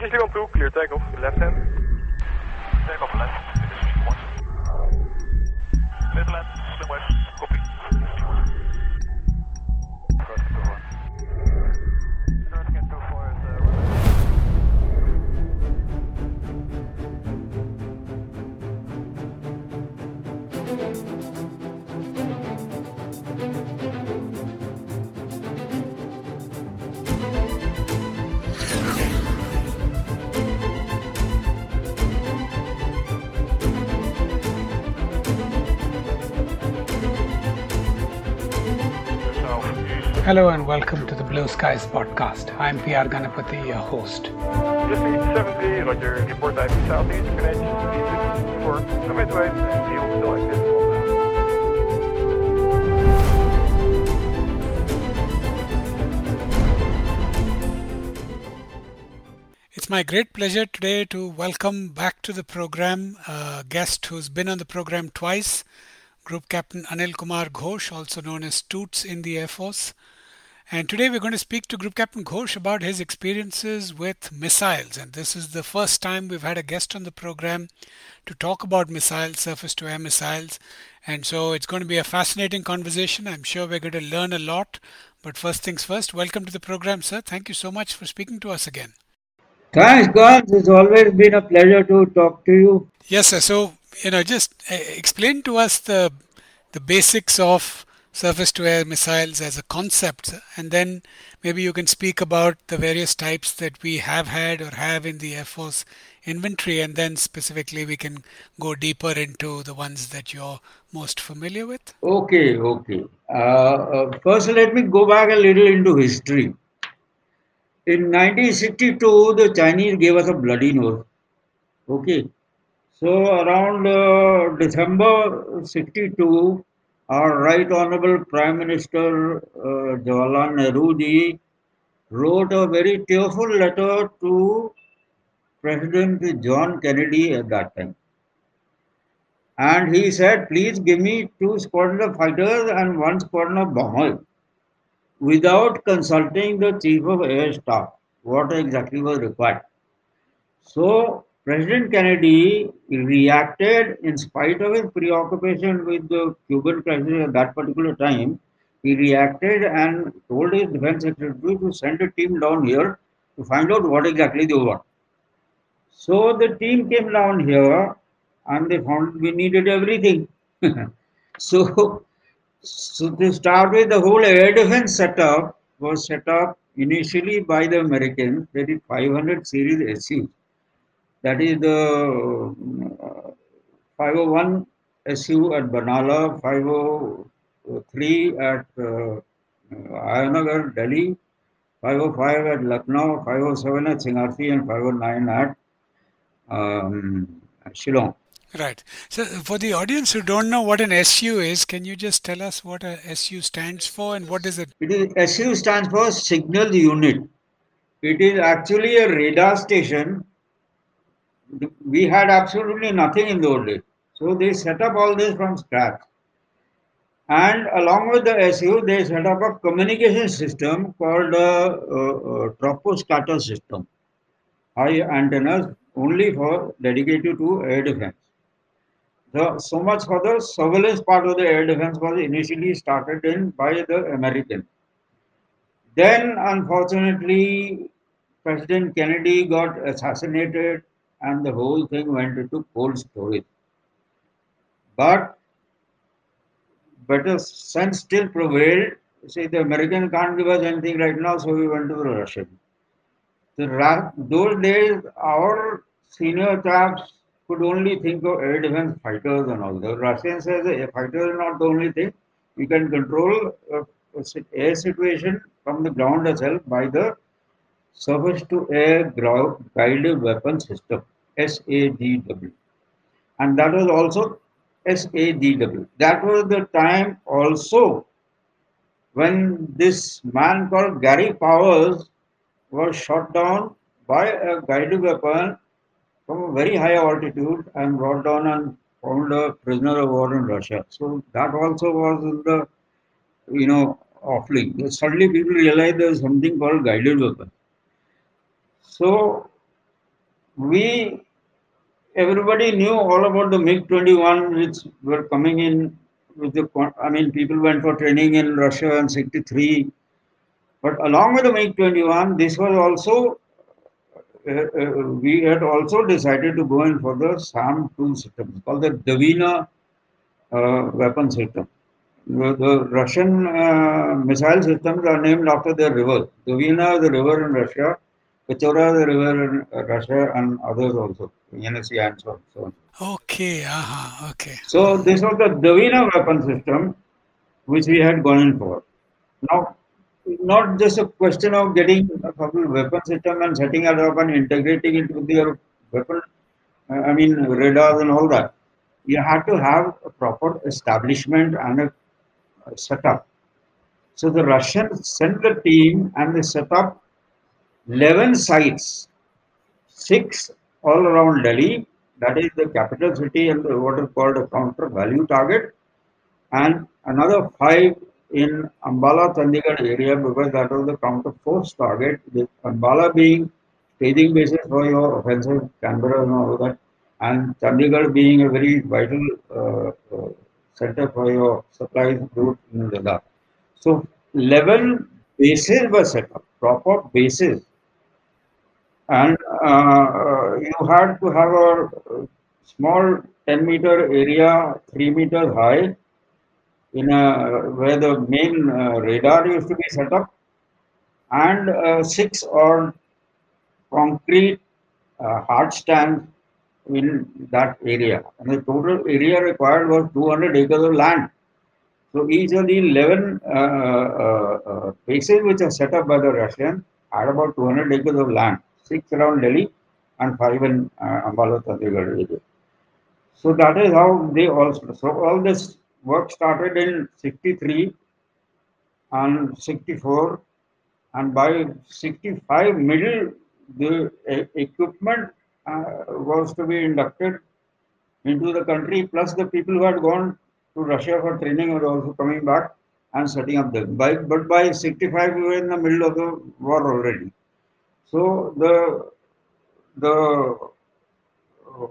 Houston 2, clear takeoff, left hand. Takeoff left, finish one. Left land, swim west, copy. Hello and welcome to the Blue Skies podcast. I'm PR Ganapati, your host. Just 70, Roger, report time southeast, Greenwich, for the midway, and view still like this. It's my great pleasure today to welcome back to the program a guest who's been on the program twice, Group Captain Anil Kumar Ghosh, also known as Toots in the Air Force. And today we're going to speak to Group Captain Ghosh about his experiences with missiles. And this is the first time we've had a guest on the program to talk about missiles, surface to air missiles. And so it's going to be a fascinating conversation. I'm sure we're going to learn a lot. But first things first, welcome to the program, sir. Thank you so much for speaking to us again. Thanks, God. It's always been a pleasure to talk to you. Yes, sir. So, you know, just uh, explain to us the the basics of surface to air missiles as a concept, and then maybe you can speak about the various types that we have had or have in the Air Force inventory, and then specifically we can go deeper into the ones that you're most familiar with. Okay, okay. Uh, uh, first, let me go back a little into history. In 1962, the Chinese gave us a bloody nose. Okay. So, around uh, December 62, our Right Honorable Prime Minister uh, Jawaharlal Nehru ji wrote a very tearful letter to President John Kennedy at that time. And he said, please give me two squadrons of fighters and one squadron of bombers without consulting the Chief of Air Staff, what exactly was required. So President Kennedy reacted in spite of his preoccupation with the Cuban crisis at that particular time. He reacted and told his defense secretary to send a team down here to find out what exactly they want. So the team came down here and they found we needed everything. so, so to start with, the whole air defense setup was set up initially by the Americans. They did 500 series SU. That is the uh, 501 SU at Banala, 503 at uh, Ayanagar, Delhi, 505 at Lucknow, 507 at Singarsi, and 509 at um, Shillong. Right. So, for the audience who don't know what an SU is, can you just tell us what a SU stands for and what is it? It is SU stands for Signal Unit. It is actually a radar station. We had absolutely nothing in those days. So they set up all this from scratch. And along with the SU, they set up a communication system called a, a troposcatter system. High antennas only for dedicated to air defense. The, so much for the surveillance part of the air defense was initially started in by the Americans. Then, unfortunately, President Kennedy got assassinated and the whole thing went into cold storage. But better sense still prevailed. Say the American can't give us anything right now, so we went to the Russian. The those days, our senior chaps could only think of air defense fighters and all. The Russians says a fighter is not the only thing. You can control uh, air situation from the ground itself by the surface to air guided weapon system SAGW. And that was also SAGW. That was the time also when this man called Gary Powers was shot down by a guided weapon from a very high altitude and brought down and found a prisoner of war in Russia. So that also was in the, you know, awfully. Suddenly people realized there's something called guided weapon. So we everybody knew all about the MiG 21, which were coming in with the. I mean, people went for training in Russia in 63. But along with the MiG 21, this was also. Uh, uh, we had also decided to go in for the SAM 2 system called the Dvina uh, weapon system. The, the Russian uh, missile systems are named after their river. Dvina is the river in Russia, Pechora the river in Russia, and others also, Yenisei and so on. So on. Okay, uh-huh, okay. So this was the Dvina weapon system which we had gone in for. Now, not just a question of getting a weapon system and setting it up and integrating it with your weapon, uh, I mean radars and all that. You have to have a proper establishment and a, a setup. So the Russians sent the team and they set up 11 sites, six all around Delhi, that is the capital city and what is called a counter value target, and another five in Ambala Chandigarh area because that was the counter force target. Ambala being staging basis for your offensive Canberra and all that, and Chandigarh being a very vital uh, uh, center for your supplies route in Ladakh. So 11 bases were set up, proper bases and uh, you had to have a small 10 meter area 3 meters high in a where the main uh, radar used to be set up and uh, six or concrete uh, hard stands in that area. And the total area required was 200 acres of land. So each of the 11 uh, uh, uh, bases which are set up by the russians had about 200 acres of land six around Delhi and five in uh, Ambala Chandigarh area. So that is how they also. So all this work started in 63 and 64 and by 65 middle the uh, equipment uh, was to be inducted into the country plus the people who had gone to Russia for training were also coming back and setting up the By, but by 65 we were in the middle of the war already. So the the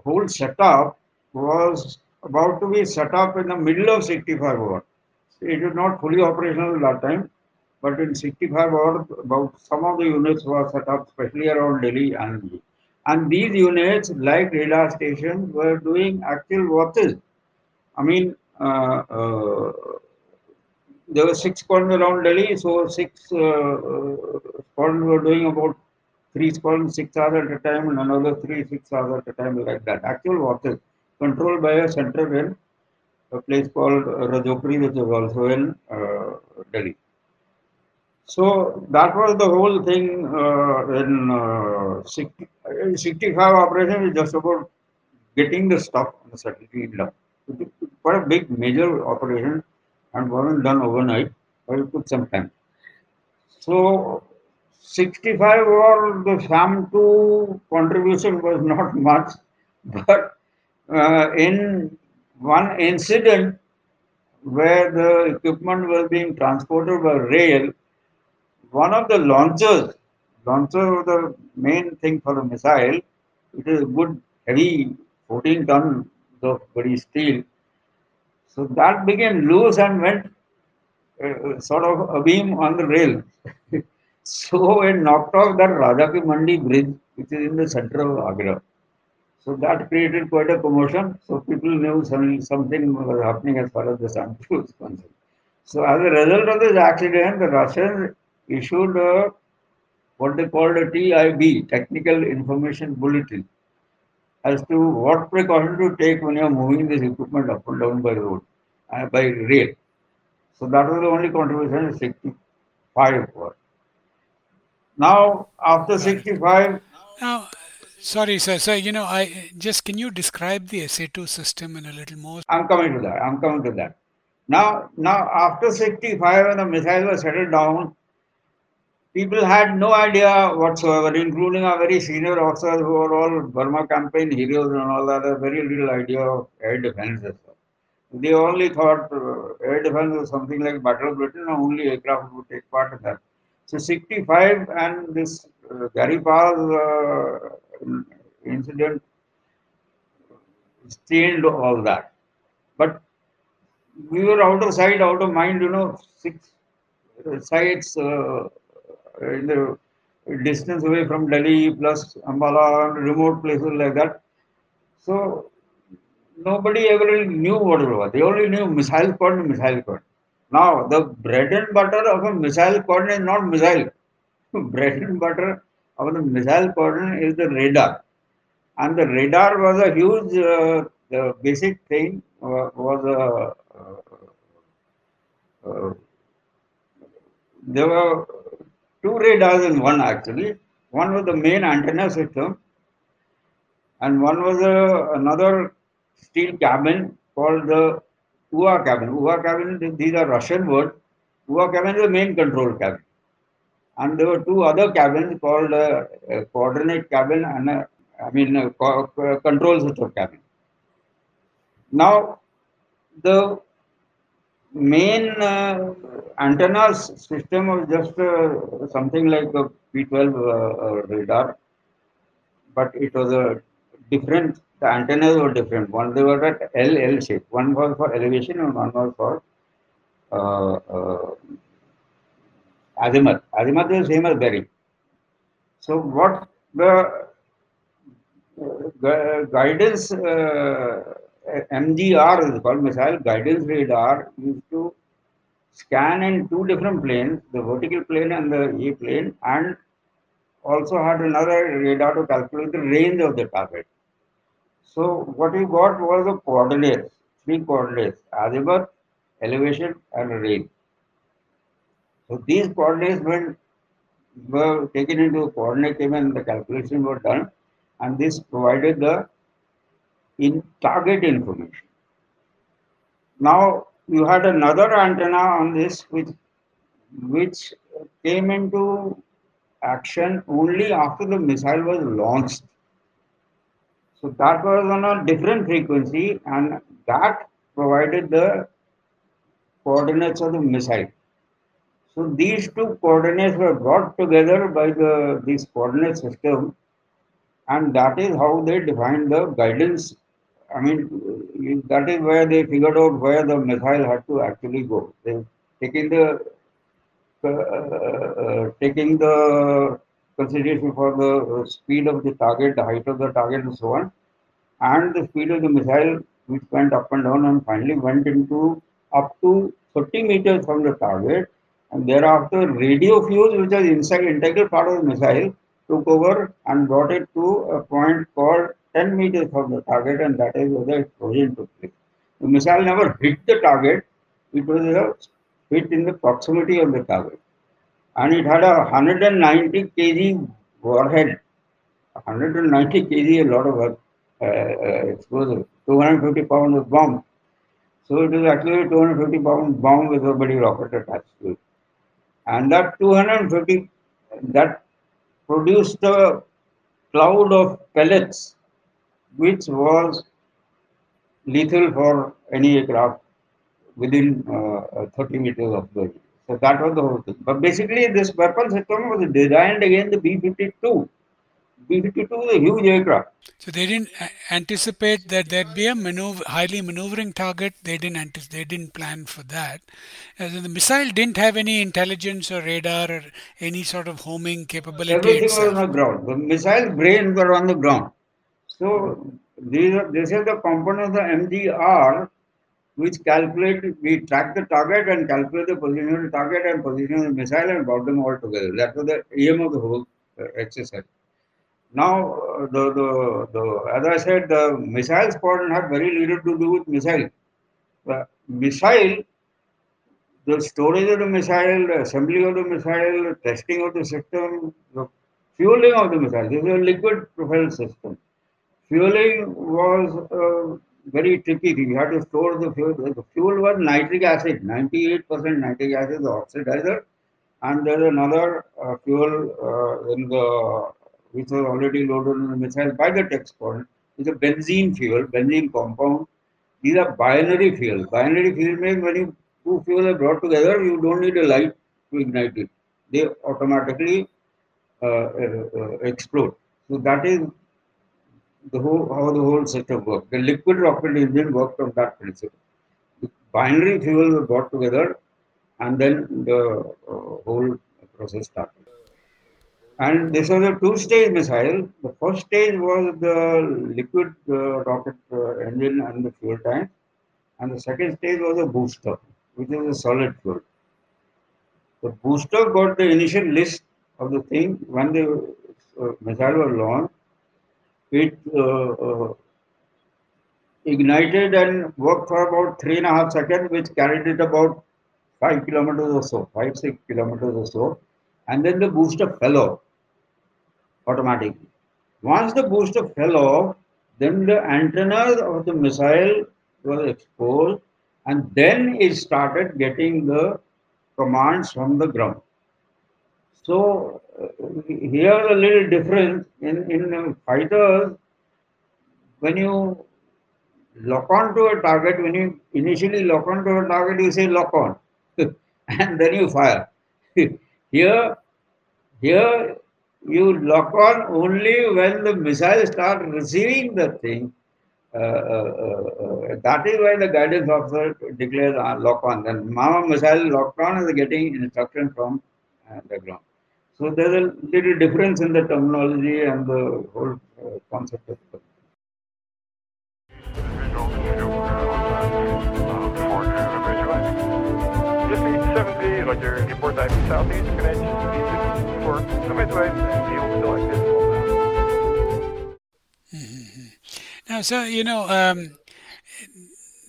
whole setup was about to be set up in the middle of 65 war. It is not fully operational at that time, but in 65 war, about some of the units were set up, especially around Delhi and and these units, like radar stations, were doing actual watches. I mean, uh, uh, there were six squadrons around Delhi, so six uh, squadrons were doing about three squadrons six hours at a time and another three six hours at a time like that. Actual watches controlled by a center in a place called Rajokri, which is also in uh, Delhi. So that was the whole thing uh, in uh, 60, 65 operation is just about getting the stuff on the satellite down. Quite a big major operation and wasn't done overnight, but it took some time. So 65 or the SAM 2 contribution was not much, but uh, in one incident where the equipment was being transported by rail, one of the launchers, launcher was the main thing for the missile, it is a good heavy 14 tons of body steel. So that became loose and went uh, sort of a beam on the rail. so it knocked off that Raja Ki Mandi bridge, which is in the center of Agra. So that created quite a commotion. So people knew some, something was happening as far as the SAM 2 was concerned. So as a result of this accident, the Russians issued a, what they called a TIB, Technical Information Bulletin, as to what precaution to take when you are moving this equipment up and down by road, uh, by rail. So that was the only contribution in 65 was. Now, after 65. Now, sorry, sir. So, you know, I just can you describe the SA2 system in a little more? I'm coming to that. I'm coming to that. Now, now after 65, when the missiles were settled down, people had no idea whatsoever, including our very senior officers who were all Burma campaign heroes and all that, had very little idea of air defense as well. They only thought uh, air defense was something like Battle of Britain, and only aircraft would take part in that. So 65 and this uh, uh, incident changed all that. But we were out of sight, out of mind, you know, six sites uh, in the distance away from Delhi plus Ambala, and remote places like that. So nobody ever knew what it was. They only knew missile cordon, missile cordon. Now, the bread and butter of a missile cordon is not missile. bread and butter of the missile cordon is the radar. And the radar was a huge, uh, the basic thing uh, was a uh, uh, there were two radars in one actually. One was the main antenna system, and one was a, another steel cabin called the UA cabin. UA cabin, these are Russian words. UA cabin is the main control cabin. And there were two other cabins called uh, a coordinate cabin and a, I mean a control system cabin. Now, the main uh, antenna system was just uh, something like a P12 uh, uh, radar, but it was a different. The antennas were different. One they were at L L shape. One was for elevation and one was for uh, uh, azimuth. Azimuth is same as bearing. So what the guidance MGR is called missile guidance radar used to scan in two different planes, the vertical plane and the E plane, and also had another radar to calculate the range of the target. So what you got was the coordinates, three coordinates, azimuth, elevation, and range. So these coordinates were, were taken into coordinate and the calculation were done, and this provided the in target information. Now you had another antenna on this which which came into action only after the missile was launched. So that was on a different frequency and that provided the coordinates of the missile. So these two coordinates were brought together by the this coordinate system and that is how they defined the guidance I mean, that is where they figured out where the missile had to actually go. They taking the uh, uh, taking the consideration for the uh, speed of the target, the height of the target, and so on, and the speed of the missile, which went up and down, and finally went into up to 30 meters from the target, and thereafter radio fuse, which was inside integral part of the missile, took over and brought it to a point called 10 meters from the target, and that is where the explosion took place. The missile never hit the target, it was a hit in the proximity of the target. And it had a 190 kg warhead. 190 kg, a lot of uh, uh, explosive, 250 pounds of bomb. So it is actually a 250 pound bomb with a body rocket attached to it. And that 250, that produced a cloud of pellets which was lethal for any aircraft within uh, 30 meters of the so that was the whole thing. But basically, this weapon system was designed against the B-52. B-52 is a huge aircraft. So they didn't anticipate that there'd be a maneuver, highly maneuvering target. They didn't anticipate, they didn't plan for that. And the missile didn't have any intelligence or radar or any sort of homing capability. Everything itself. was on the ground. The missile brains were on the ground. So these are, this is the component of the MGR which calculate, we track the target and calculate the position of the target and position of the missile and brought them all together. That was the aim of the whole uh, exercise. Now, uh, the, the, the, as I said, the missile squadron had very little to do with missile. The missile, the storage of the missile, the assembly of the missile, the testing of the system, the fueling of the missile. This is a liquid propelled system fueling was uh, very tricky. We had to store the fuel. The fuel was nitric acid, 98% nitric acid, the oxidizer. And there's another uh, fuel uh, in the which was already loaded on the missile by the squadron. It's a benzene fuel, benzene compound. These are binary fuels. Binary fuel means when you two fuels are brought together, you don't need a light to ignite it. They automatically uh, uh, uh explode. So that is the whole, how the whole system worked. The liquid rocket engine worked on that principle. The binary fuel were brought together, and then the uh, whole process started. And this was a two-stage missile. The first stage was the liquid uh, rocket uh, engine and the fuel tank, and the second stage was a booster, which is a solid fuel. The booster got the initial list of the thing when the uh, missile was launched. It uh, uh, ignited and worked for about three and a half seconds, which carried it about five kilometers or so, five six kilometers or so, and then the booster fell off automatically. Once the booster fell off, then the antennas of the missile were exposed, and then it started getting the commands from the ground. So uh, here a little difference in in fighters when you lock on to a target, when you initially lock on to a target, you say lock on, and then you fire. here, here you lock on only when the missile start receiving the thing. Uh, uh, uh, that is why the guidance officer declares lock on. Then Mama missile locked on is getting instruction from the ground. So there's a little difference in the terminology and the whole concept of it. Mm-hmm. Now, so, you know, um,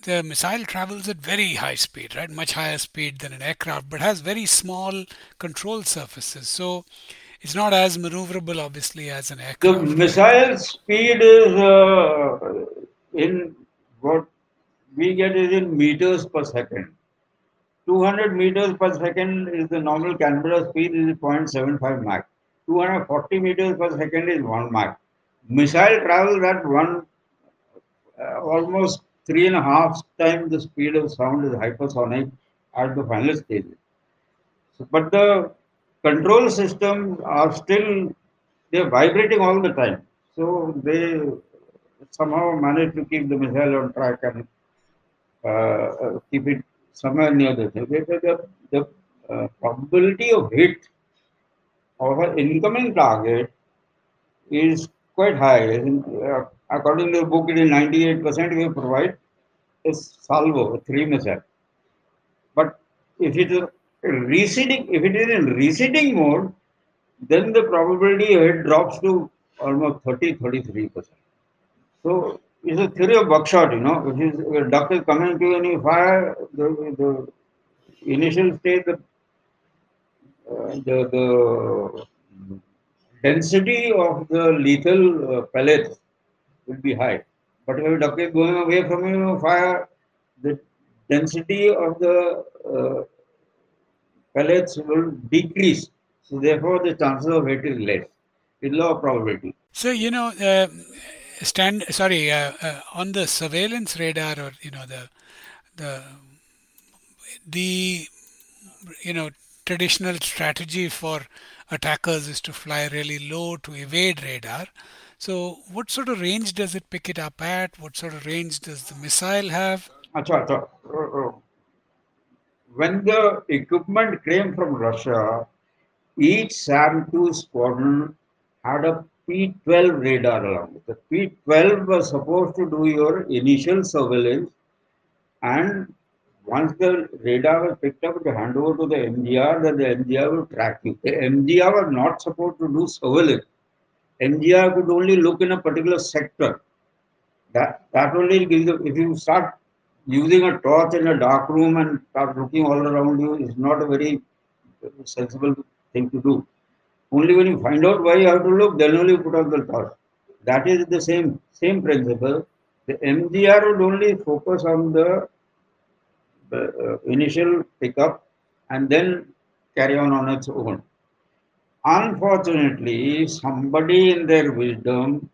the missile travels at very high speed, right? Much higher speed than an aircraft, but has very small control surfaces. So it's not as maneuverable, obviously, as an aircraft. The missile speed is uh, in what we get is in meters per second. 200 meters per second is the normal Canberra speed is 0.75 Mach. 240 meters per second is 1 Mach. Missile travels at one uh, almost three and a half times the speed of sound is hypersonic at the final stage. So, but the control systems are still they're vibrating all the time. So they somehow manage to keep the missile on track and uh, uh keep it somewhere near the thing. The, the uh, probability of hit of an incoming target is quite high. Uh, according to the book, it is 98% we provide a salvo, three missile. But if it is receding, if it is in receding mode, then the probability hit drops to almost 30 33%. So it's a theory of buckshot, you know. If, a duck is coming to any fire, the, the initial state, the, uh, the, the density of the lethal uh, pellets will be high. But if a duck is going away from a fire, the density of the uh, pellets will decrease. So therefore, the chances of hit is less. It's of probability. So you know, uh, stand sorry uh, uh, on the surveillance radar or you know the the the you know traditional strategy for attackers is to fly really low to evade radar so what sort of range does it pick it up at what sort of range does the missile have achha, achha. Uh, uh, when the equipment came from russia each sam2 squadron had a P12 radar along. The P12 was supposed to do your initial surveillance and once the radar was picked up, to hand over to the MDR, then the MDR will track you. The MDR was not supposed to do surveillance. MGR could only look in a particular sector. That that only gives you, if you start using a torch in a dark room and start looking all around you, is not a very sensible thing to do. Only when you find out why you have to look, then only you put on the torch. That is the same same principle. The MGR would only focus on the, the uh, initial pickup and then carry on on its own. Unfortunately, somebody in their wisdom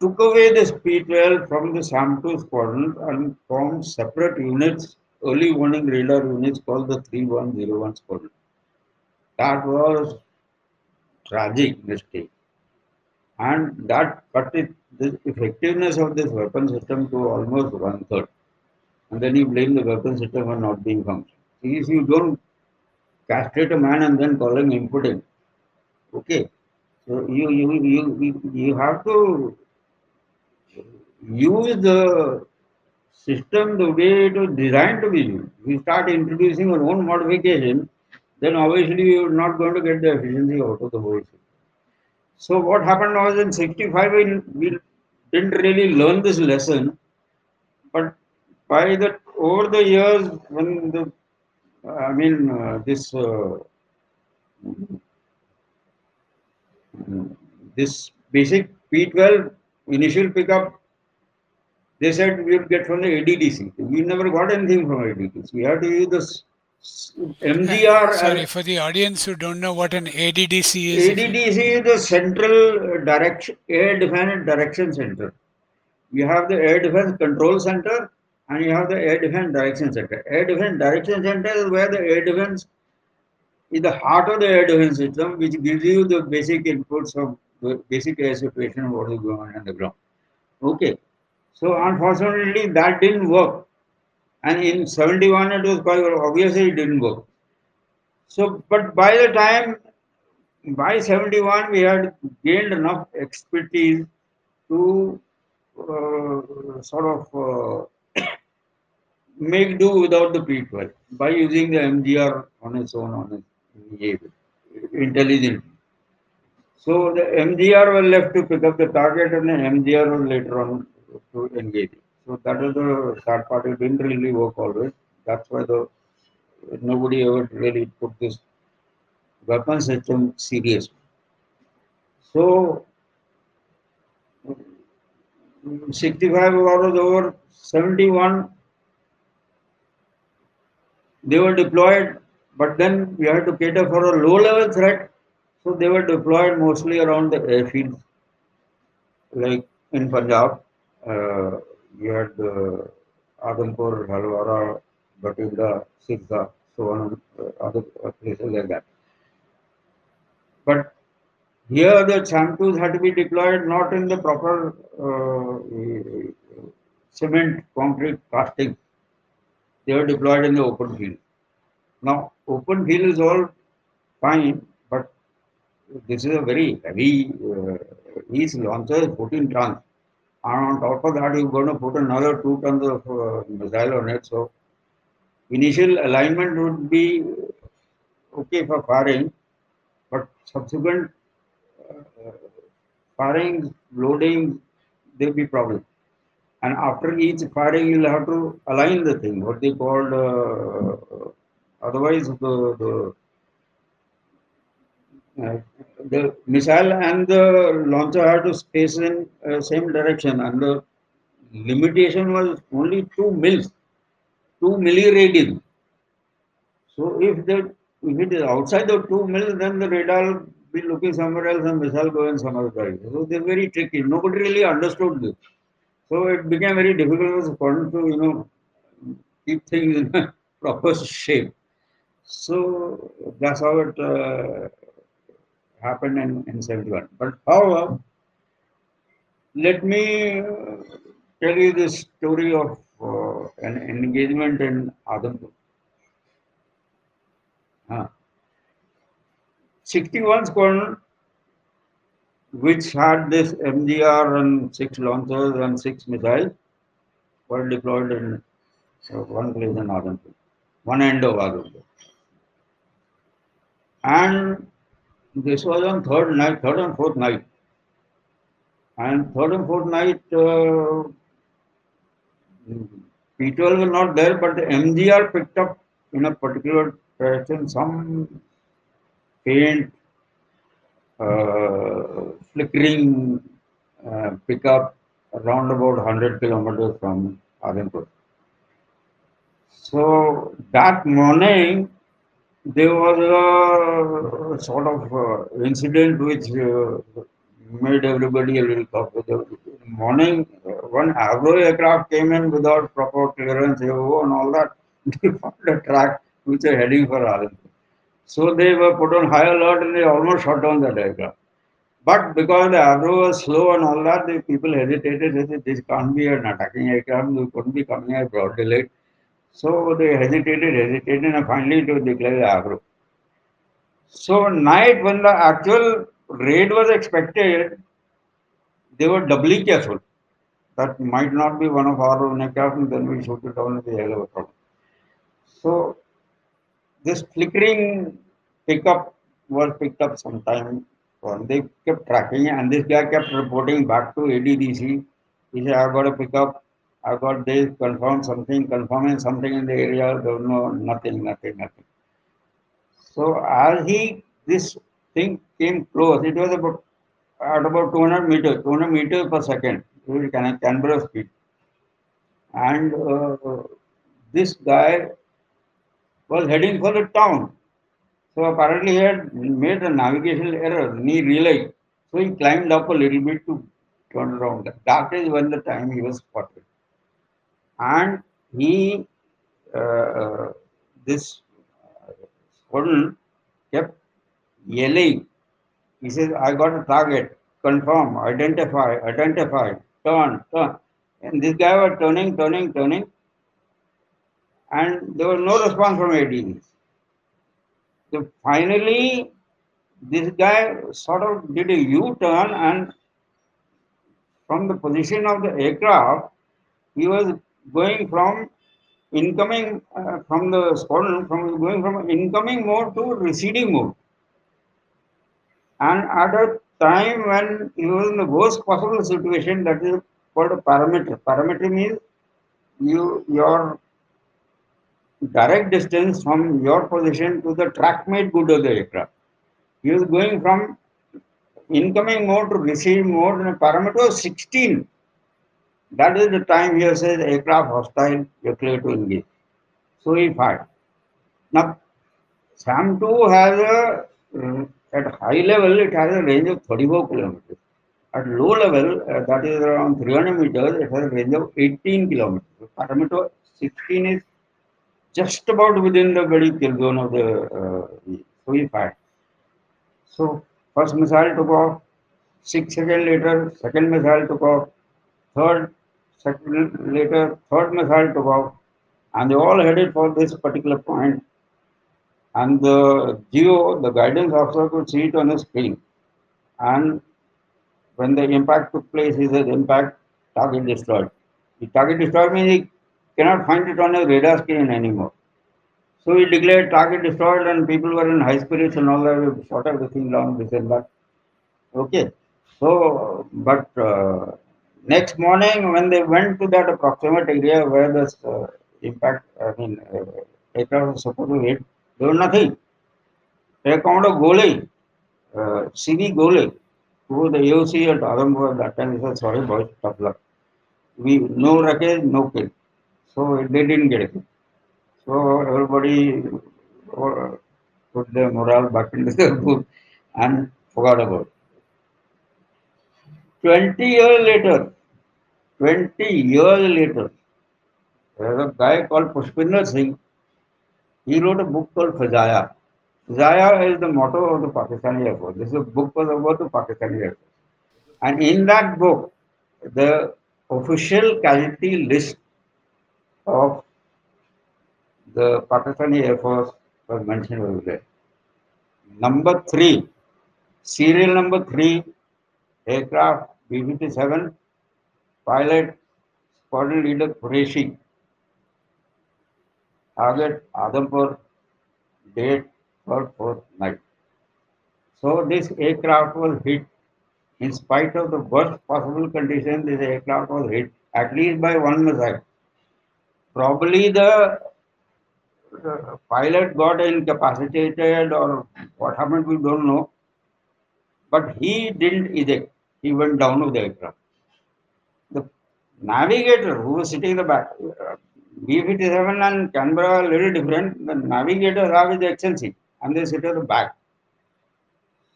took away the P12 from the SAM2 squadron and formed separate units, early warning radar units called the 3101 squadron. That was tragic mistake. and that cut it, the effectiveness of this weapon system to almost one third. And then you blame the weapon system for not being functional. If you don't castrate a man and then call him impotent, okay. So you you you you, have to use the system the way it was designed to be used. You start introducing your own modification, then obviously you're not going to get the efficiency out of the whole system. So what happened was in 65, we, we didn't really learn this lesson, but by the over the years when the I mean uh, this uh, this basic P12 initial pickup they said we would get from the ADDC. We never got anything from ADDC. We had to use this MDR. Sorry, for the audience who don't know what an ADDC is. ADDC is the Central Direction Air Defense Direction Center. We have the Air Defense Control Center and you have the Air Defense Direction Center. Air Defense Direction Center is where the Air Defense is the heart of the air defense system, which gives you the basic inputs of the basic air situation of what is going on on the ground. Okay. So unfortunately, that didn't work. And in 71, it was quite obviously it didn't work. So, but by the time, by 71, we had gained enough expertise to uh, sort of uh, make do without the P12 by using the MDR on its own, on its intelligently. So the MDR was left to pick up the target and the MDR was later on to engage. So that is the sad part. It didn't really work always. That's why the nobody ever really took this weapon system seriously. So 65 was over, 71 they were deployed, but then we had to cater for a low level threat. So they were deployed mostly around the airfields, like in Punjab. Uh, you had uh, Adampur, Halwara, Batinda, Sirsa, so on, uh, other places like that. But here the SAM2s had to be deployed not in the proper uh, cement, concrete casting. They were deployed in the open field. Now, open field is all fine, but this is a very heavy, uh, these launchers 14 tons and on top of that you're going to put another two tons of uh, missile on it so initial alignment would be okay for firing but subsequent firing loading there will be problem. And after each firing you'll have to align the thing what they called uh, otherwise the, the uh, the missile and the launcher had to space in uh, same direction. And the limitation was only 2 mils 2 milliradian so if the if it is outside the 2 mils then the radar be looking somewhere else and missile going some other so they're very tricky. Nobody really understood this. So it became very difficult for them to you know keep things in proper shape. So that's how it uh, happened in, in 71. But however, let me uh, tell you the story of uh, an engagement in Adampur. Uh, 61 squadron, which had this MDR and six launchers and six missiles, were deployed in uh, one place in Adampur, one end of Adampur. And this was on third night, third and fourth night. And third and fourth night, uh, P12 was not there, but the MDR picked up in a particular direction some faint, uh, flickering uh, pickup around about 100 kilometers from Adampur. So that morning, there was a sort of uh, incident which uh, made everybody a little. The morning, uh, one Avro aircraft came in without proper clearance and all that. They found a track which are heading for Adampur. So they were put on high alert and they almost shot down that aircraft. But because the Avro was slow and all that, the people hesitated. They said, this can't be an attacking aircraft. We couldn't be coming at broad daylight. So they hesitated, hesitated, and finally to declare the Avro. So night when the actual raid was expected, they were doubly careful. That might not be one of our own aircraft, and then we shoot it down with the problem. So this flickering pickup was picked up sometime. And They kept tracking, and this guy kept reporting back to ADDC. He said, "I've got a pick up. I've got this. Confirm something. Confirming something in the area. Was no nothing, nothing, nothing." So as he this thing came close, it was about at about 200 meters, 200 meters per second, Can Canberra speed, and uh, this guy was heading for the town. So apparently he had made a navigational error and he realized. So he climbed up a little bit to turn around. That is when the time he was spotted. And he, uh, uh this squadron kept yelling. He says, I got a target, confirm, identify, identify, turn, turn. And this guy was turning, turning, turning and there was no response from ADDC. So finally, this guy sort of did a U-turn and from the position of the aircraft, he was going from incoming uh, from the squadron, from going from incoming mode to receding mode. And at a time when he was in the worst possible situation, that is called a parameter. Parameter means you your direct distance from your position to the track made good of the aircraft. He was going from incoming mode to receiving mode and a parameter of 16. That is the time here says aircraft hostile, you're clear to engage. So he fired. Now, SAM 2 has a, at high level, it has a range of 34 kilometers. At low level, uh, that is around 300 meters, it has a range of 18 kilometers. Parameter 16 is just about within the very kill zone of the uh, fire. So first missile took off, six seconds later, second missile took off, third second later, third missile took off, and they all headed for this particular point. And the GO, the guidance officer, could see it on the screen. And when the impact took place, he said, impact target destroyed. The target destroyed means cannot find it on a radar screen anymore. So we declared target destroyed and people were in high spirits and all that. We shot everything down, this and that. Okay. So, but uh, next morning when they went to that approximate area where this uh, impact, I mean, uh, aircraft was supposed to hit, there was nothing. They found a Gole, uh, CV Gole, who the AOC at Adampur at that time. Said, sorry boys, tough luck. We, no wreckage, no kill. So they didn't get it. So everybody uh, put their morale back into their book and forgot about it. 20 years later, 20 years later, there's a guy called Pushpinder Singh. He wrote a book called Fiza'ya. Fiza'ya is the motto of the Pakistani Air Force. This is a book was about the Pakistani Air Force. And in that book, the official casualty list of the Pakistani Air Force was mentioned over there. Number three, serial number three, aircraft B-57, pilot, squadron leader Qureshi, target Adampur, date third, fourth night. So this aircraft was hit in spite of the worst possible condition, this aircraft was hit at least by one missile. Probably the the pilot got incapacitated or what happened, we don't know. But he didn't eject. He went down with the aircraft. The navigator who was sitting in the back, uh, B-57 and Canberra are little different. The navigator have his excellency and they sit at the back.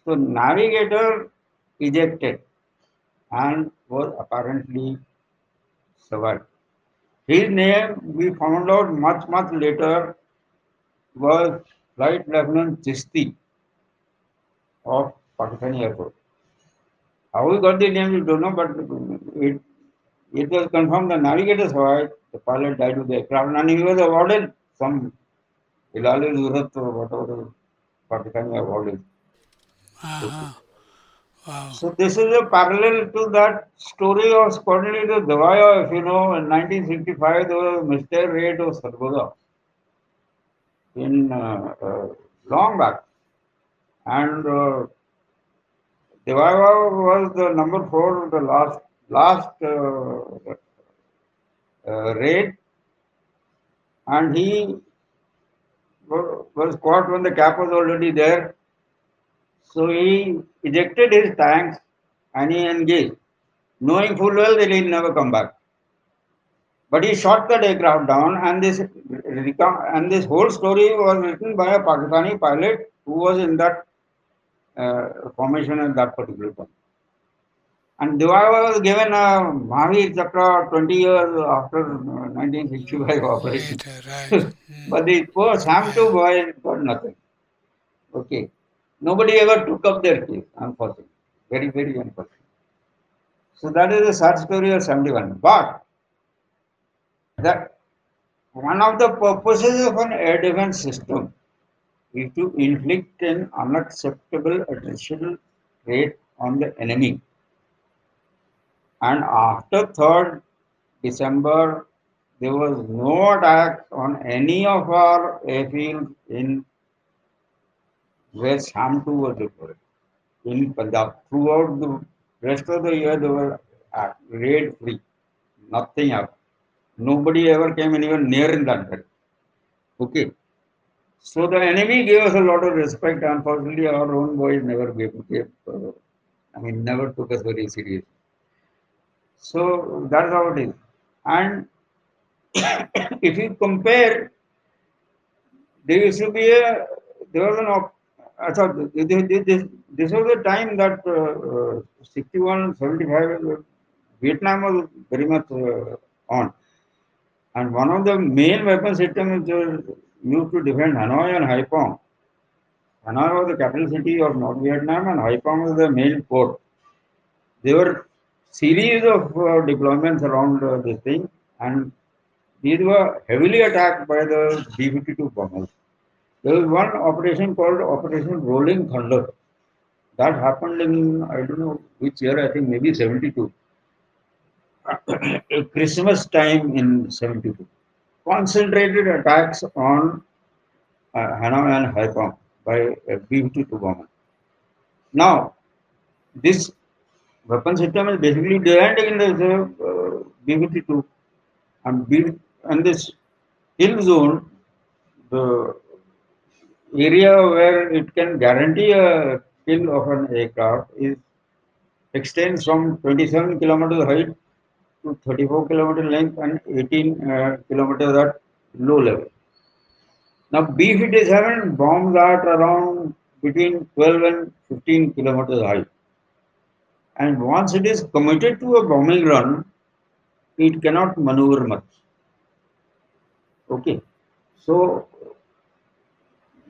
So navigator ejected and was apparently survived. His name we found out much, much later was Flight Lieutenant Chisti of Pakistani Air Force. How we got the name, we don't know, but it, it was confirmed the navigator saw it, the pilot died with the aircraft, and he was awarded some Hilal Zurat or whatever Pakistani award is. Uh-huh. Wow. So this is a parallel to that story of Leader Devayya. If you know, in 1965 there was a mistake raid of Sargodha in uh, uh, long back, and uh, was the number four, the last last uh, uh, raid, and he was caught when the cap was already there. So he ejected his tanks and he engaged, knowing full well that he'll never come back. But he shot that aircraft down, and this and this whole story was written by a Pakistani pilot who was in that uh, formation at that particular time. And Devayya was given a Mahavir Chakra 20 years after uh, 1965 operation. Later, right. Mm. But the poor SAM 2 boy got nothing. Okay. Nobody ever took up their case, unfortunately. Very, very unfortunate. So that is the sad story of 71. But that one of the purposes of an air defense system is to inflict an unacceptable attritional rate on the enemy. And after 3rd December, there was no attack on any of our airfields in where SAM 2 was deployed in Punjab. Throughout the rest of the year, they were raid free. Nothing happened. Nobody ever came anywhere near in that belt. Okay. So the enemy gave us a lot of respect. Unfortunately, our own boys never gave, gave uh, I mean, never took us very seriously. So that's how it is. And if you compare, there used to be a, there was an, thought this, this, was the time that uh, uh, 61, 75, Vietnam was very much uh, on. And one of the main weapon systems which used to defend Hanoi and Haiphong. Hanoi was the capital city of North Vietnam and Haiphong was the main port. There were series of uh, deployments around uh, this thing and these were heavily attacked by the B-52 bombers. There was one operation called Operation Rolling Thunder. That happened in, I don't know which year, I think maybe 72. Christmas time in 72. Concentrated attacks on uh, Hanoi and Haiphong by a B-52 bomber. Now, this weapon system is basically designed in the uh, B-52 and, B, and this hill zone, the area where it can guarantee a kill of an aircraft is extends from 27 kilometers height to 34 kilometer length and 18 uh, kilometers at low level. Now B-57 bombs at around between 12 and 15 kilometers height. And once it is committed to a bombing run, it cannot maneuver much. Okay. So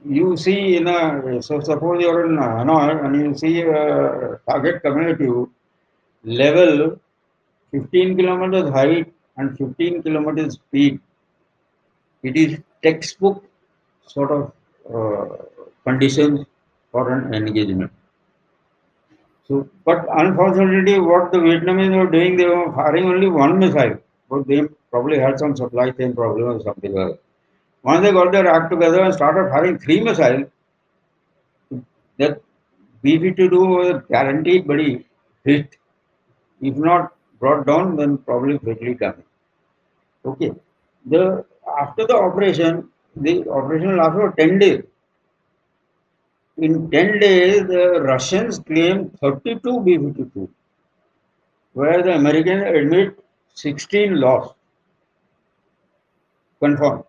you see in a so suppose you're in Hanoi and you see a target you level 15 kilometers height and 15 kilometers speed. It is textbook sort of uh, conditions for an engagement. So, but unfortunately, what the Vietnamese were doing, they were firing only one missile, but they probably had some supply chain problem or something like that. Once they got their act together and started firing three missiles, that B-52 was guaranteed buddy hit. If not brought down, then probably fatally damaged. Okay. The after the operation, the operation lasted for 10 days. In 10 days, the Russians claimed 32 B-52, where the Americans admit 16 lost. Confirmed.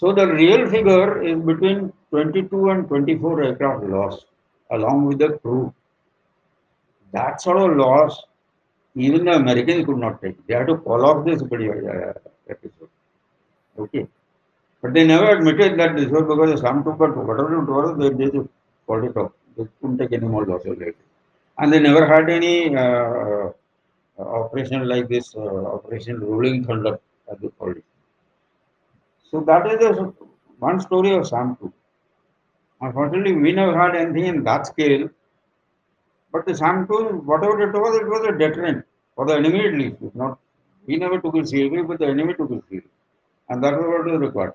So the real figure is between 22 and 24 aircraft lost, along with the crew. That sort of loss, even the Americans could not take. They had to call off this uh, episode. Okay. But they never admitted that this was because some took, but whatever it was, they, they just called it off. They couldn't take any more losses later. and they never had any uh, operation like this, uh, Operation Rolling Thunder, as they called it. So that is the one story of SAM-2. Unfortunately, we never had anything in that scale. But the SAM-2, whatever it was, it was a deterrent for the enemy at least. It's not, we never took it seriously, but the enemy took it seriously. And that was what was required.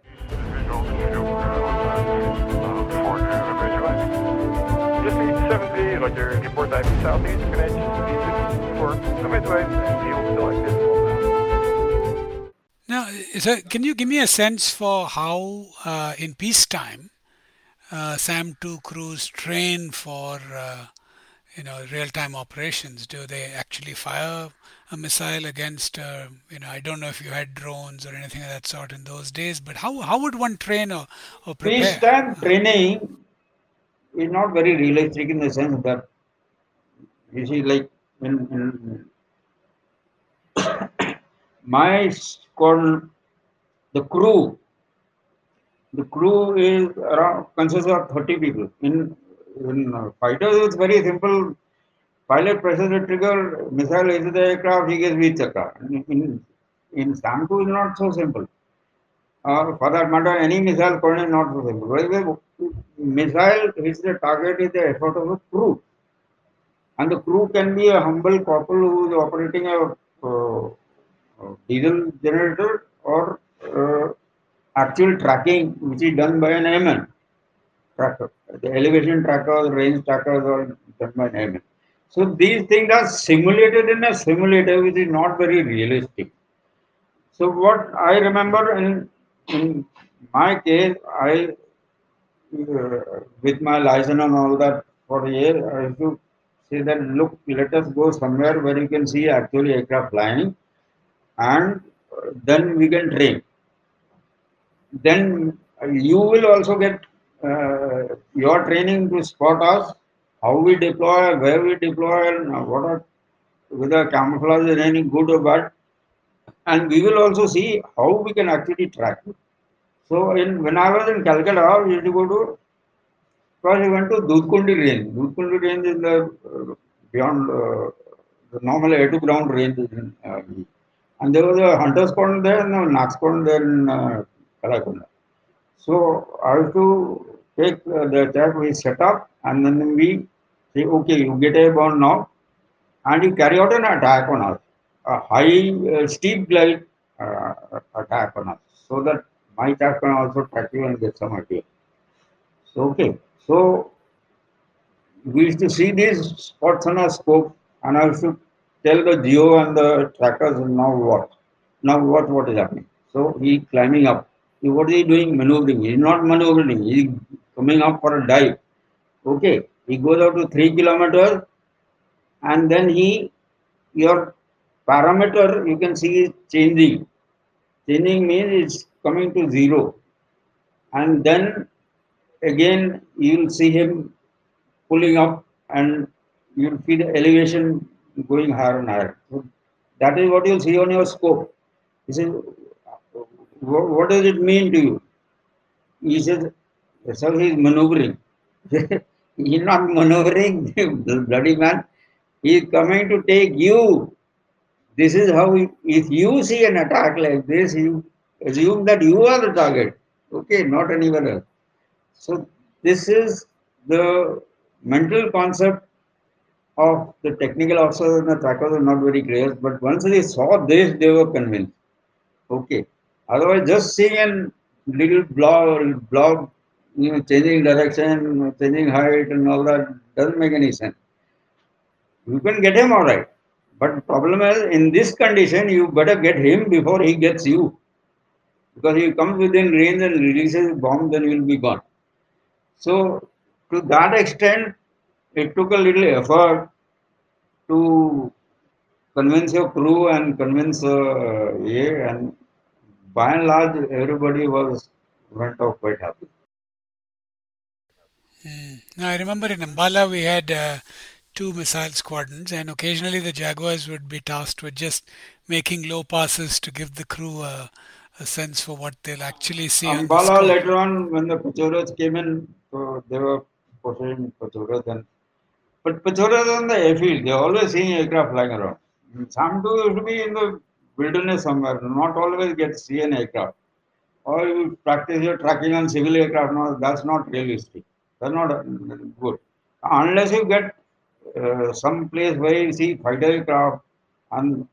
Just need 70, roger, report IP southeast, connection, field selected. Now, so can you give me a sense for how, uh, in peacetime, uh, SAM-2 crews train for, uh, you know, real-time operations? Do they actually fire a missile against, uh, you know, I don't know if you had drones or anything of that sort in those days, but how, how would one train or, or prepare? Peacetime training is not very realistic in the sense that you see, like in, in my squadron, the crew, the crew is around consists of 30 people. In in uh, fighters, it's very simple. Pilot presses the trigger, missile is the aircraft, he gets Vir Chakra. In, in, in SAM-2 is not so simple. Uh, for that matter, any missile coordinate is not so simple. Where the missile hits the target is the effort of the crew. And the crew can be a humble corporal who is operating a uh, diesel generator or uh, actual tracking which is done by an airman tracker. The elevation tracker, the range trackers are done by an airman. So these things are simulated in a simulator which is not very realistic. So what I remember in in my case, I uh, with my license and all that for a year, I used to say that look, let us go somewhere where you can see actually aircraft flying, and uh, then we can train. Then you will also get uh, your training to spot us, how we deploy, where we deploy, and what are whether camouflage is any good or bad, and we will also see how we can actually track. So in when I was in Calcutta, we used to go to first we went to Dudhkundi range. Dudhkundi range is the uh, beyond uh, the normal air to ground range in uh, and there was a hunter's corner there and a Knox corner there in uh, Kalaikunda. So I have to take uh, the attack we set up and then we say, okay, you get airborne now and you carry out an attack on us, a high uh, steep glide uh, attack on us, so that my attack can also track you and get some idea. So okay, so we used to see these spots on a scope and I used to tell the geo and the trackers now what? Now what what is happening? So he climbing up. He, what is he doing? Maneuvering. He's not maneuvering. He's coming up for a dive. Okay. He goes out to three kilometers and then he your parameter you can see is changing. Changing means it's coming to zero. And then again you'll see him pulling up and you'll see the elevation going higher and higher. So that is what you'll see on your scope. He says, what, does it mean to you? He says, so he's maneuvering. he's not maneuvering, bloody man. He is coming to take you. This is how, if you see an attack like this, you assume that you are the target. Okay, not anyone else. So this is the mental concept of the technical officers and the trackers are not very clear, but once they saw this, they were convinced. Okay. Otherwise, just seeing a little blob, blob, you know, changing direction, changing height, and all that doesn't make any sense. You can get him all right, but problem is in this condition, you better get him before he gets you, because he comes within range and releases bomb, then you will be gone. So, to that extent, it took a little effort to convince your crew and convince uh, yeah, and by and large everybody was went off quite happy. Mm. Now, I remember in Ambala we had uh, two missile squadrons, and occasionally the Jaguars would be tasked with just making low passes to give the crew a, a sense for what they'll actually see. on the Ambala scope. later on when the Pechoras came in, so they were portraying Pechoras and But Pechoras on the airfield, they're always seeing aircraft flying around. Some do used to be in the wilderness somewhere, not always get to see an aircraft. Or you practice your tracking on civil aircraft, no, that's not realistic. That's not uh, good. Unless you get uh, some place where you see fighter aircraft and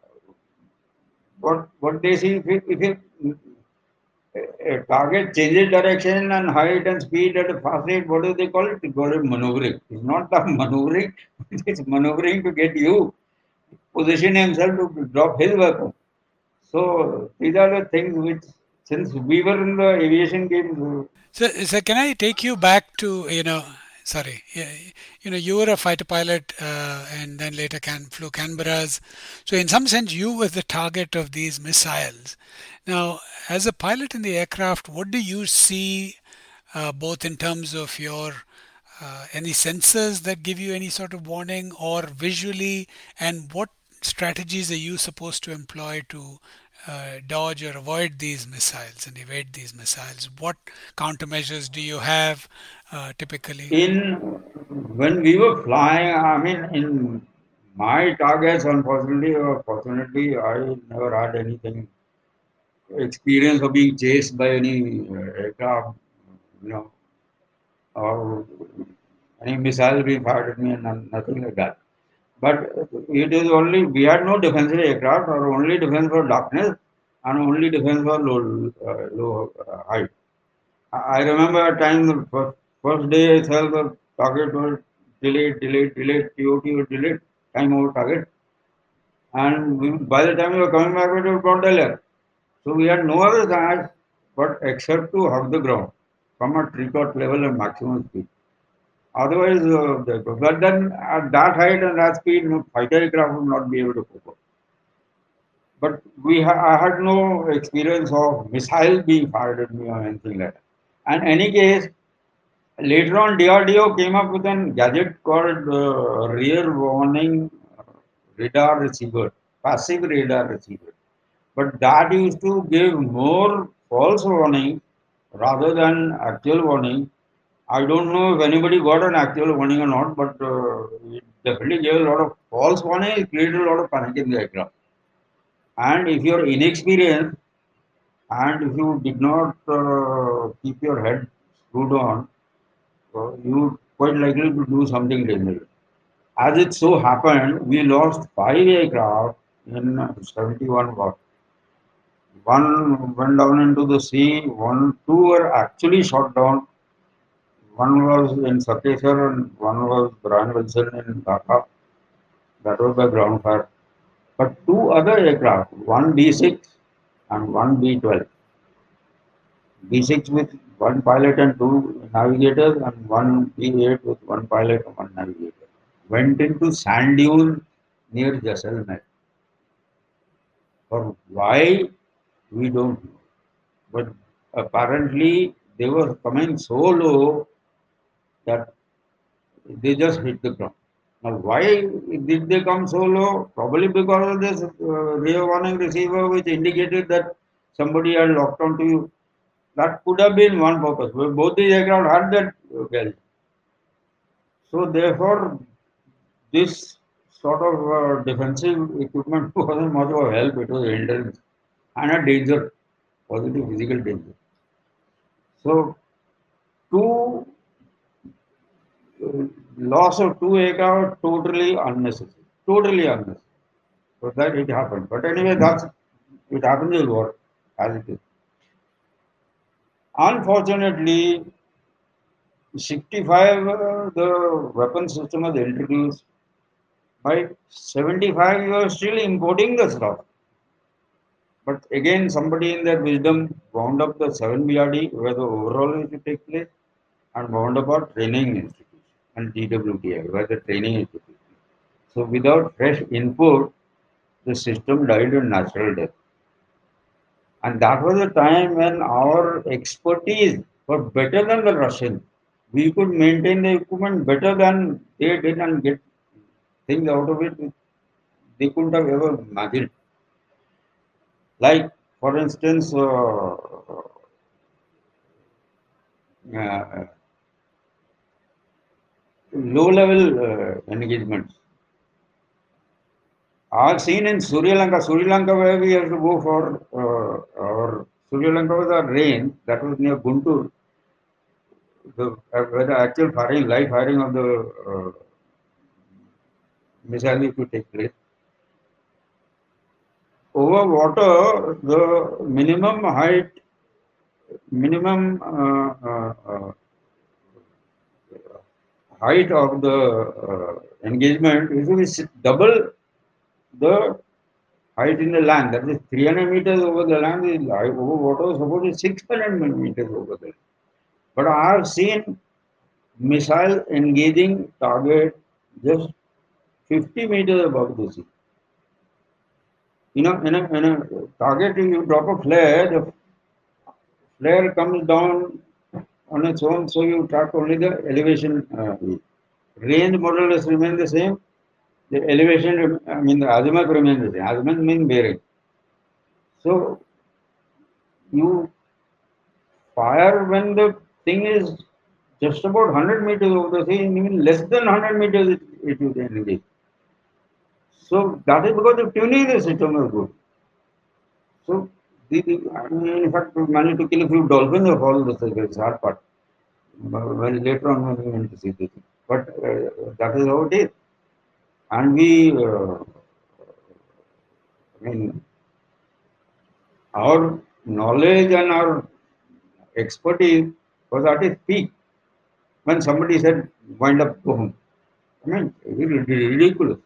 what what they see if if it target changes direction and height and speed at a fast rate, what do they call it? They call it maneuvering. It's not the maneuvering, it's maneuvering to get you position himself to drop his weapon. So these are the things which, since we were in the aviation game. So, so can I take you back to you know? Sorry, you know, you were a fighter pilot uh, and then later can flew Canberras. So, in some sense, you were the target of these missiles. Now, as a pilot in the aircraft, what do you see uh, both in terms of your uh, any sensors that give you any sort of warning or visually, and what strategies are you supposed to employ to uh, dodge or avoid these missiles and evade these missiles? What countermeasures do you have uh, typically? In when we were flying, I mean, in my targets, unfortunately or fortunately, I never had anything experience of being chased by any uh, aircraft, you know, or any missile being fired at me and nothing like that. But it is only, we had no defensive aircraft, or only defense for darkness and only defense for low, uh, low uh, height. I remember a time, the first, first day itself, the target was delayed, delayed, delayed, TOT was delayed, time over target. And we, by the time we were coming back, it was brought delay. So we had no other chance but except to hug the ground from a tree level and maximum speed. Otherwise, uh, but then at that height and that speed, fighter aircraft would not be able to cope. But we ha- I had no experience of missile being fired at me or anything like that. And any case, later on, DRDO came up with a gadget called uh, rear warning radar receiver, passive radar receiver but that used to give more false warning rather than actual warning. I don't know if anybody got an actual warning or not, but uh, it definitely gave a lot of false warning. It created a lot of panic in the aircraft. And if you're inexperienced and if you did not uh, keep your head screwed on, uh, you quite likely to do something dangerous. As it so happened, we lost five aircraft in 71 war. One went down into the sea. One, two were actually shot down. One was in Sakteshwar and one was Brian Wilson in Dhaka. That was the ground fire. But two other aircraft, one B6 and one B12. B6 with one pilot and two navigators, and one B8 with one pilot and one navigator, went into sand dune near Jaisalmer. For why we don't know. But apparently they were coming so low that they just hit the ground. Now, why did they come so low? Probably because of this uh, rear warning receiver, which indicated that somebody had locked onto you. That could have been one purpose. Both the aircraft had that uh, well. So, therefore, this sort of uh, defensive equipment wasn't much of a help. It was hindrance and a danger, positive physical danger. So, two loss of two aircraft totally unnecessary, totally unnecessary. So that it happened. But anyway, that's it happens in war as it is. Unfortunately, 65 uh, the weapon system was introduced. By 75, you are still importing the stuff. But again, somebody in their wisdom wound up the 7 BRD where the overall is to take place and wound up our training institution and DWTI where the training is place. So without fresh input, the system died a natural death. And that was a time when our expertise was better than the Russian. We could maintain the equipment better than they did and get things out of it they couldn't have ever imagined. Like, for instance, uh, uh, low level uh, engagements. I've seen in Suryalanka, Sri Lanka where we have to go for uh, our Suryalanka was our range that was near Guntur. The, uh, where the actual firing, live firing of the uh, missile to take place. Over water, the minimum height, minimum uh, uh, height of the uh, engagement be double the height in the land. That is 300 meters over the land is over water suppose is 600 meters over the land. But I have seen missile engaging target just 50 meters above the sea. You know, in a, in a target, you drop a flare, the flare comes down on its own, so you track only the elevation. Uh, range more or remain the same. The elevation, I mean, the azimuth remains the same. Azimuth means bearing. So, you fire when the thing is just about 100 meters over the sea, even less than 100 meters, it, it will engage. So that is because the tuning the system is good. So In fact, managed to kill a few dolphins of all this is hard part. Well, later on when we went to see this. But uh, that is how it is. And we, uh, I mean, our knowledge and our expertise was at its peak when somebody said, wind up, go home. I mean, ridiculous.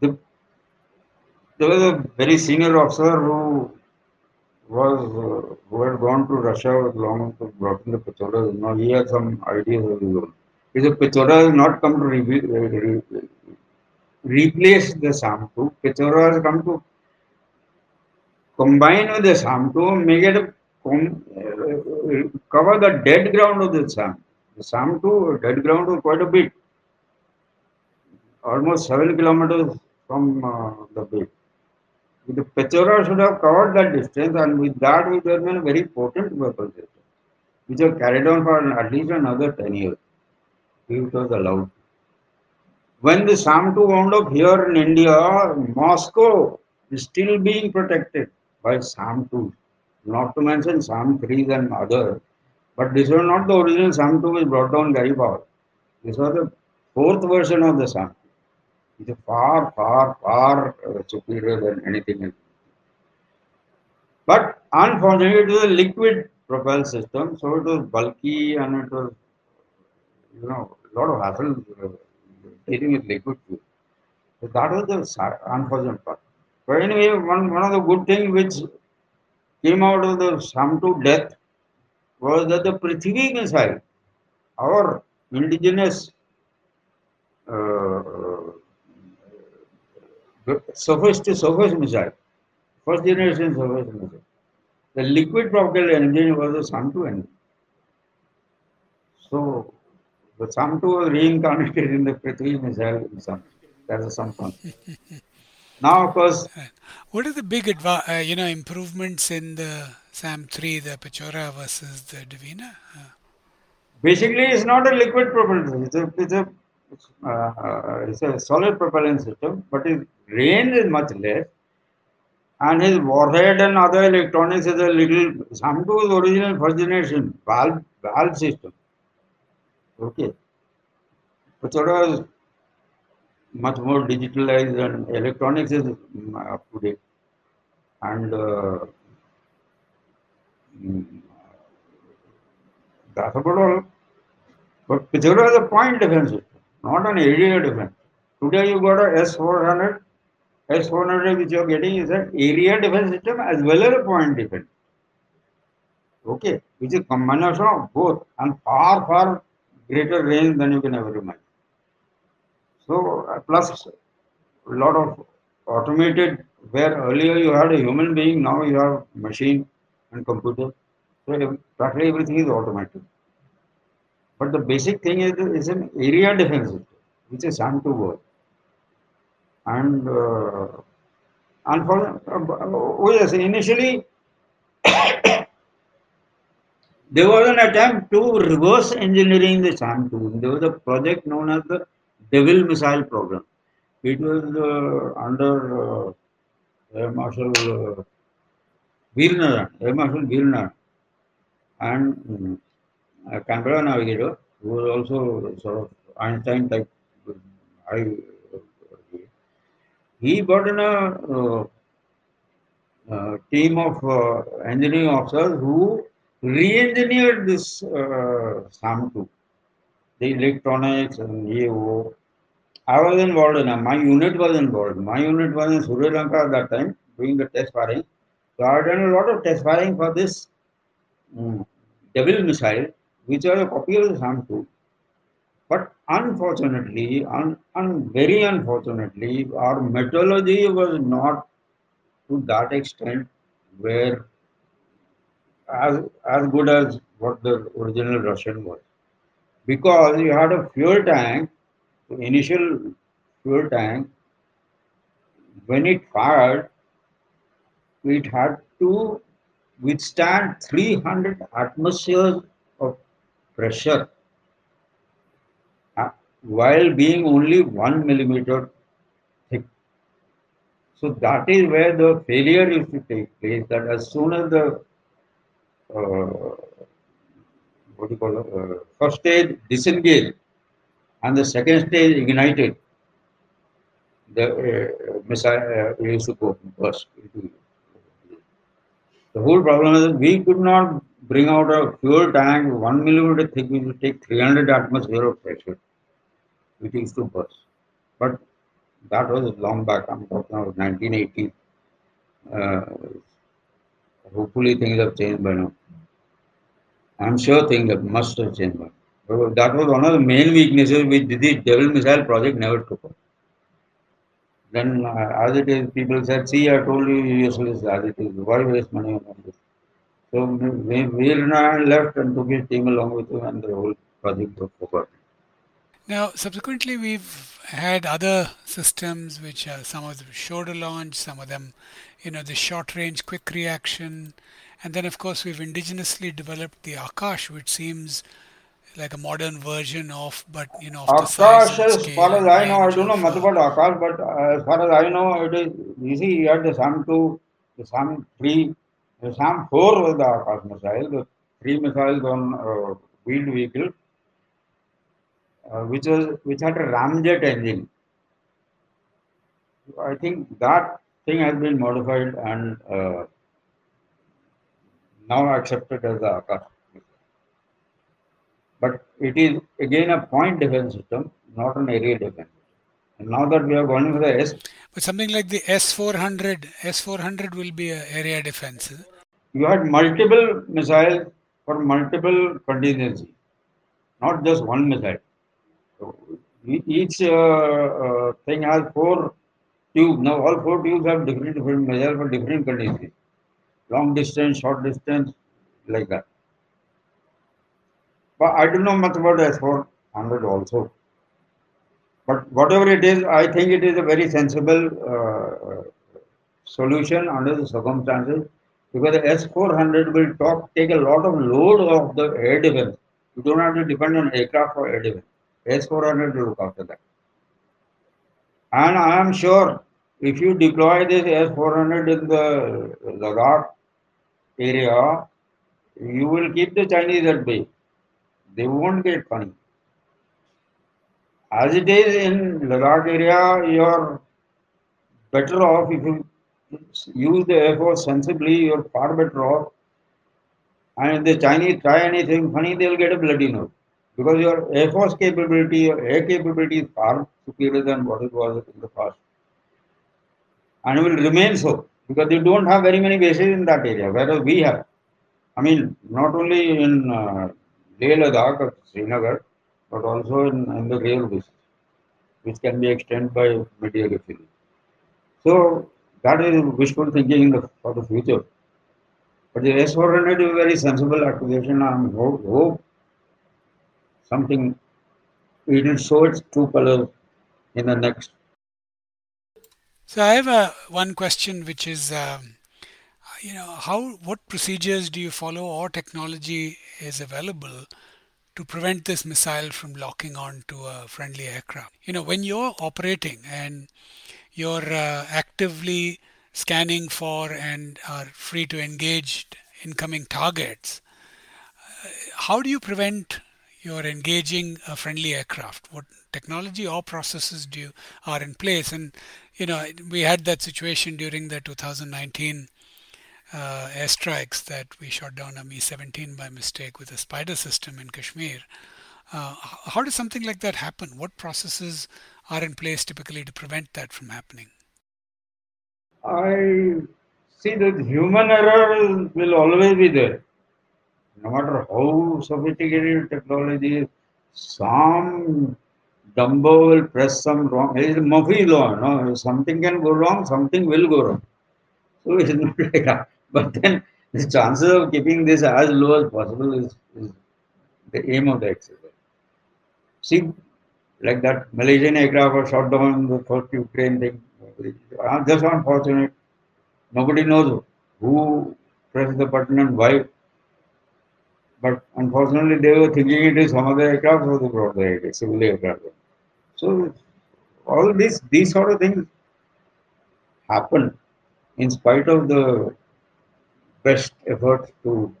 The, there was a very senior officer who was uh, who had gone to Russia with long to brought in the. Now he had some ideas of his own. Has not come to re re replace the SAM2. Pechora has come to combine with the SAM2, make it a cover the dead ground of the SAM. The SAM2 dead ground was quite a bit, almost seven kilometers from uh, the bay. The Pechora should have covered that distance, and with that, we have been a very potent weapon system, which have carried on for at least another 10 years, it was allowed. When the SAM2 wound up here in India, Moscow is still being protected by SAM2, not to mention SAM3s and other. But this was not the original SAM2 which brought down Gary Power. This was the fourth version of the SAM is far, far, far uh, superior than anything else. But unfortunately, it was a liquid propel system, so it was bulky and it was, you know, a lot of hassle uh, dealing with liquid fuel. So that was the unfortunate part. But anyway, one, one of the good things which came out of the SAM2 death was that the Prithvi missile, our indigenous uh, surface to surface missile, first generation surface missile. The liquid propelled engine was the SAM2 engine. So the SAM2 was reincarnated in the Prithvi missile. That's some fun. now, of course. What are the big adva- uh, you know improvements in the SAM3, the Pechora versus the Dvina? Uh. Basically, it's not a liquid propulsion. It's a, it's a uh, it's a solid propellant system, but its range is much less. And his warhead and other electronics is a little, SAM2 is original first generation valve, valve system. Okay. but Pechora is much more digitalized and electronics is mm, up to date. And uh, mm, that's about all. But Pechora is a point defense system not an area defense. Today you got a S400, S400 which you are getting is an area defense system as well as a point defense. Okay, which is combination of both and far, far greater range than you can ever imagine. So, uh, plus a lot of automated, where earlier you had a human being, now you have machine and computer. So, practically everything is automated. But the basic thing is, is an area defense which is SAM2 word. And uh, for uh, oh yes, initially there was an attempt to reverse engineering the SAM-2. There was a project known as the Devil Missile Program. It was uh, under uh, Air Marshal uh, Air Marshal Veer and a Canberra navigator who was also sort of Einstein type. I, he got in a uh, uh, team of uh, engineering officers who re-engineered this uh, SAM-2, the electronics and EO. I was involved in. My unit was involved. My unit was in Suryalanka at that time doing the test firing. So I done a lot of test firing for this um, Devil missile, which are a the SAM-2. But unfortunately, un, un, very unfortunately, our methodology was not to that extent where as, as good as what the original Russian was. Because you had a fuel tank, initial fuel tank, when it fired, it had to withstand 300 atmospheres pressure uh, while being only one millimeter thick. So that is where the failure is to take place. That as soon as the uh, what do you call it, uh, first stage disengaged and the second stage ignited, the uh, missile uh, used to go burst. The whole problem is we could not bring out a fuel tank one millimeter thick, we will take 300 atmosphere of pressure, which is to burst. But that was long back, I'm talking about 1980. Uh, hopefully things have changed by now. I'm sure things have must have changed by now. That was one of the main weaknesses which the Devil Missile project never took up. Then, uh, as it is, people said, see, I told you useless as it is. Why waste money on this? So, we, left and took his team along with him, and the whole project was forgotten. Now, subsequently, we've had other systems which uh, some of them shoulder launch, some of them, you know, the short range quick reaction. And then, of course, we've indigenously developed the Akash, which seems like a modern version of, but you know, of Akash, as far as I know, I don't know much about Akash, but uh, as far as I know, it is, you see, you had the SAM 2, the SAM 3, the SAM 4 was the Akash missile, the three missiles on uh, wheeled vehicle, uh, which was which had a ramjet engine. I think that thing has been modified and uh, now accepted as the Akash. But it is again a point defense system, not an area defense. And now that we are going for the S. But something like the S400, S400 will be an area defense. You had multiple missiles for multiple contingency, not just one missile. So each uh, uh, thing has four tubes. Now all four tubes have different different missiles for different contingencies. Long distance, short distance, like that. But I don't know much about S400 also. But whatever it is, I think it is a very sensible uh, solution under the circumstances because the S400 will talk, take a lot of load of the air defense. You don't have to depend on aircraft for air defense. S400 will look after that. And I am sure if you deploy this S400 in the Ladakh area, you will keep the Chinese at bay they won't get funny. As it is in Ladakh area, you're better off if you use the Air Force sensibly, you're far better off. And if the Chinese try anything funny, they'll get a bloody nose. Because your Air Force capability, your air capability is far superior than what it was in the past. And it will remain so. Because they don't have very many bases in that area, whereas we have. I mean, not only in uh, Leh Ladakh of Srinagar, but also in, in the rail business, which can be extended by media So that is wishful thinking the, for the future. But the S400 is a very sensible acquisition and hope, hope something it will show its true colors in the next. So I have a one question which is, um, you know, how what procedures do you follow or technology is available to prevent this missile from locking on to a friendly aircraft? You know, when you're operating and you're uh, actively scanning for and are free to engage incoming targets, uh, how do you prevent your engaging a friendly aircraft? What technology or processes do you, are in place? And you know, we had that situation during the 2019 uh, airstrikes that we shot down a Mi-17 by mistake with a Spider system in Kashmir. Uh, how does something like that happen? What processes are in place typically to prevent that from happening? I see that human error will always be there. No matter how sophisticated technology is, some dumbo will press some wrong. It is Murphy law. No? Something can go wrong, something will go wrong. So it's not like that. But then the chances of keeping this as low as possible is, is the aim of the exercise. See, like that Malaysian aircraft was shot down the first Ukraine thing. Just unfortunate. Nobody knows who pressed the button and why. But unfortunately, they were thinking it is some other aircraft, so brought the civil aircraft. So all these these sort of things happen in spite of the best efforts to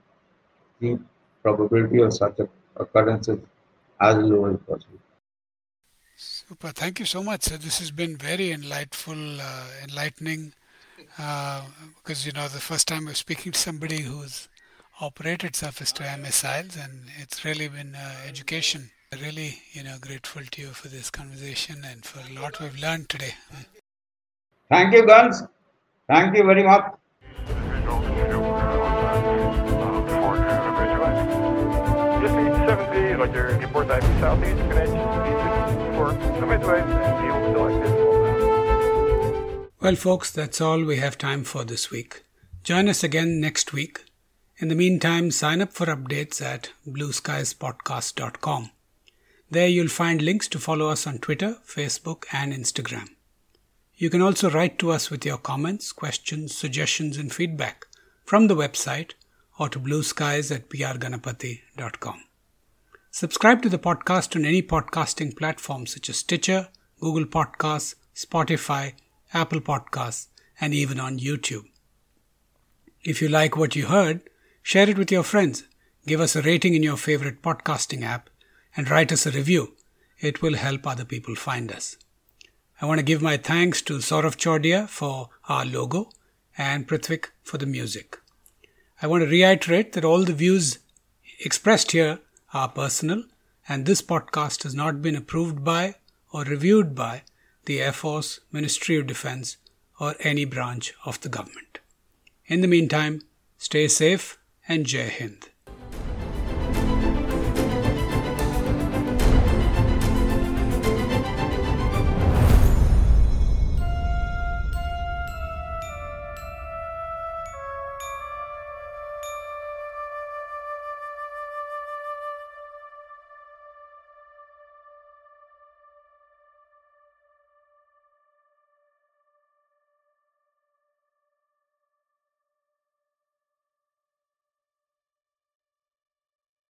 keep probability of such occurrences as low as possible. Super. Thank you so much. So this has been very enlightful, uh, enlightening, uh, because you know the first time we're speaking to somebody who's operated surface-to-air missiles, and it's really been uh, education. Really, you know, grateful to you for this conversation and for a lot we've learned today. Thank you, Guns. Thank you very much. Roger, report time southeast, connection, Well, folks, that's all we have time for this week. Join us again next week. In the meantime, sign up for updates at blueskiespodcast.com. There you'll find links to follow us on Twitter, Facebook, and Instagram. You can also write to us with your comments, questions, suggestions, and feedback from the website or to blueskies at prganapati.com. Subscribe to the podcast on any podcasting platform such as Stitcher, Google Podcasts, Spotify, Apple Podcasts, and even on YouTube. If you like what you heard, share it with your friends, give us a rating in your favorite podcasting app, and write us a review. It will help other people find us. I want to give my thanks to Saurav Chordia for our logo and Prithvik for the music. I want to reiterate that all the views expressed here are personal, and this podcast has not been approved by or reviewed by the Air Force, Ministry of Defense, or any branch of the government. In the meantime, stay safe and Jai Hind.